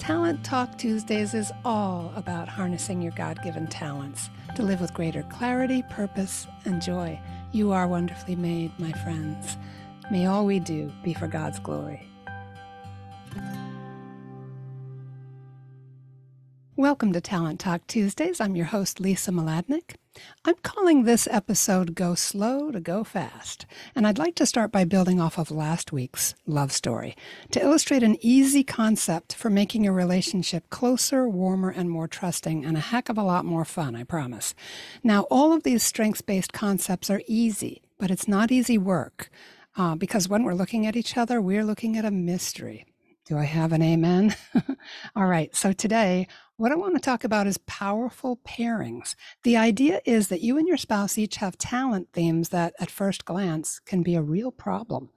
Talent Talk Tuesdays is all about harnessing your God given talents to live with greater clarity, purpose, and joy. You are wonderfully made, my friends. May all we do be for God's glory. Welcome to Talent Talk Tuesdays. I'm your host, Lisa Mladinich. I'm calling this episode Go Slow to Go Fast. And I'd like to start by building off of last week's love story to illustrate an easy concept for making a relationship closer, warmer, and more trusting, and a heck of a lot more fun, I promise. Now, all of these strengths based concepts are easy, but it's not easy work. Uh, because when we're looking at each other, we're looking at a mystery. Do I have an amen? All right. So today, what I want to talk about is powerful pairings. The idea is that you and your spouse each have talent themes that, at first glance, can be a real problem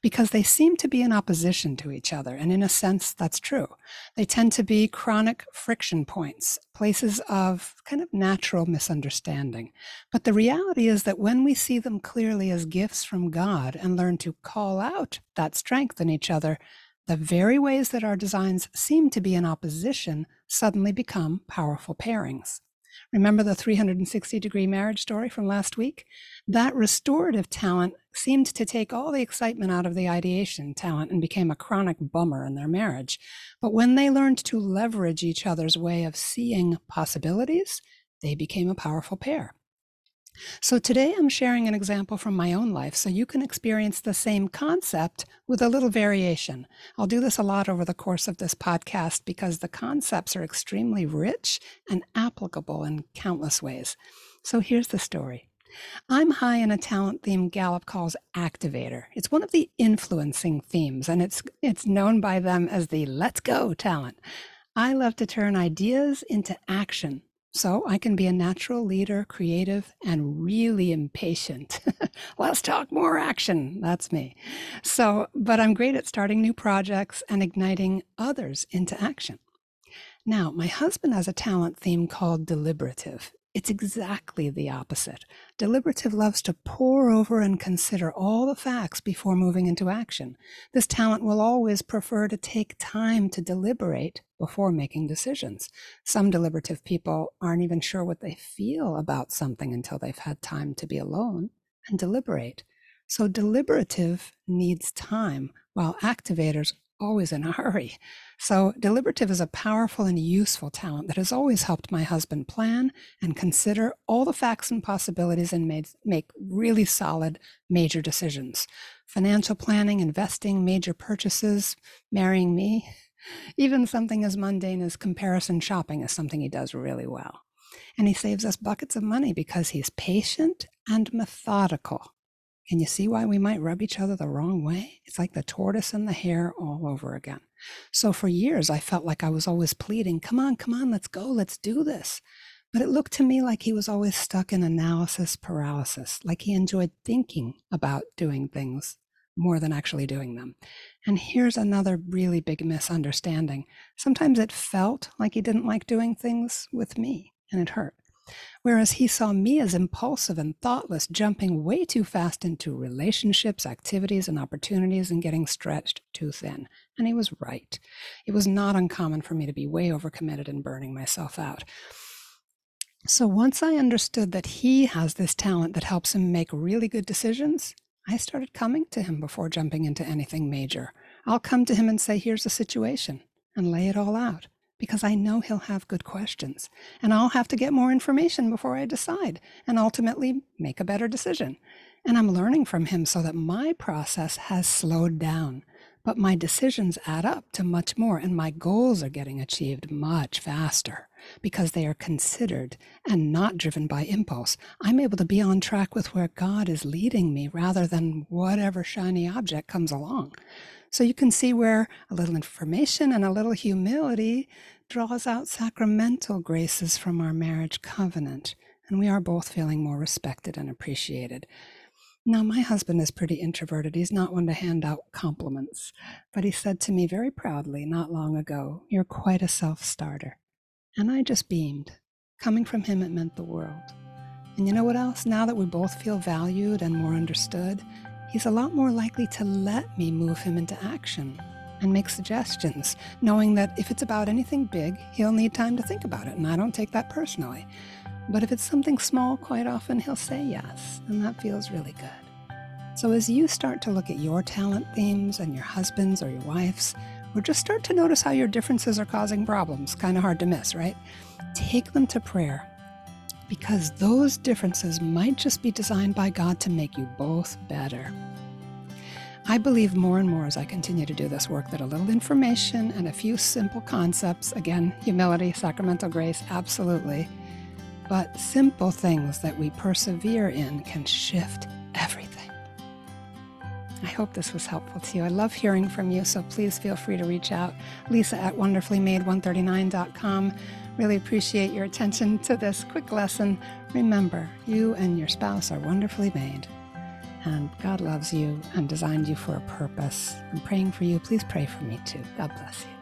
because they seem to be in opposition to each other. And in a sense, that's true. They tend to be chronic friction points, places of kind of natural misunderstanding. But the reality is that when we see them clearly as gifts from God and learn to call out that strength in each other, the very ways that our designs seem to be in opposition suddenly become powerful pairings. Remember the 360 degree marriage story from last week? That restorative talent seemed to take all the excitement out of the ideation talent and became a chronic bummer in their marriage. But when they learned to leverage each other's way of seeing possibilities, they became a powerful pair. So today I'm sharing an example from my own life so you can experience the same concept with a little variation. I'll do this a lot over the course of this podcast because the concepts are extremely rich and applicable in countless ways. So here's the story. I'm high in a talent theme Gallup calls activator. It's one of the influencing themes and it's it's known by them as the let's go talent. I love to turn ideas into action so I can be a natural leader, creative, and really impatient. Let's talk more action. That's me. So, but I'm great at starting new projects and igniting others into action. Now, my husband has a talent theme called deliberative. It's exactly the opposite. Deliberative loves to pore over and consider all the facts before moving into action. This talent will always prefer to take time to deliberate before making decisions. Some deliberative people aren't even sure what they feel about something until they've had time to be alone and deliberate. So deliberative needs time, while activators always in a hurry. So, deliberative is a powerful and useful talent that has always helped my husband plan and consider all the facts and possibilities and made, make really solid major decisions. Financial planning, investing, major purchases, marrying me, even something as mundane as comparison shopping is something he does really well. And he saves us buckets of money because he's patient and methodical. Can you see why we might rub each other the wrong way? It's like the tortoise and the hare all over again. So for years, I felt like I was always pleading, come on, come on, let's go, let's do this. But it looked to me like he was always stuck in analysis paralysis, like he enjoyed thinking about doing things more than actually doing them. And here's another really big misunderstanding. Sometimes it felt like he didn't like doing things with me, and it hurt. Whereas he saw me as impulsive and thoughtless, jumping way too fast into relationships, activities, and opportunities and getting stretched too thin. And he was right. It was not uncommon for me to be way overcommitted and burning myself out. So once I understood that he has this talent that helps him make really good decisions, I started coming to him before jumping into anything major. I'll come to him and say, Here's the situation, and lay it all out because I know he'll have good questions. And I'll have to get more information before I decide and ultimately make a better decision. And I'm learning from him so that my process has slowed down. But my decisions add up to much more, and my goals are getting achieved much faster because they are considered and not driven by impulse. I'm able to be on track with where God is leading me rather than whatever shiny object comes along. So you can see where a little information and a little humility draws out sacramental graces from our marriage covenant, and we are both feeling more respected and appreciated. Now, my husband is pretty introverted. He's not one to hand out compliments, but he said to me very proudly not long ago, You're quite a self starter. And I just beamed. Coming from him, it meant the world. And you know what else? Now that we both feel valued and more understood, he's a lot more likely to let me move him into action and make suggestions, knowing that if it's about anything big, he'll need time to think about it, and I don't take that personally. But if it's something small, quite often he'll say yes, and that feels really good. So as you start to look at your talent themes and your husband's or your wife's, or just start to notice how your differences are causing problems, kind of hard to miss, right? Take them to prayer because those differences might just be designed by God to make you both better. I believe more and more as I continue to do this work that a little information and a few simple concepts again, humility, sacramental grace, absolutely but simple things that we persevere in can shift everything. I hope this was helpful to you. I love hearing from you, so please feel free to reach out. Lisa at wonderfullymade139.com. Really appreciate your attention to this quick lesson. Remember, you and your spouse are wonderfully made, and God loves you and designed you for a purpose. I'm praying for you. Please pray for me too. God bless you.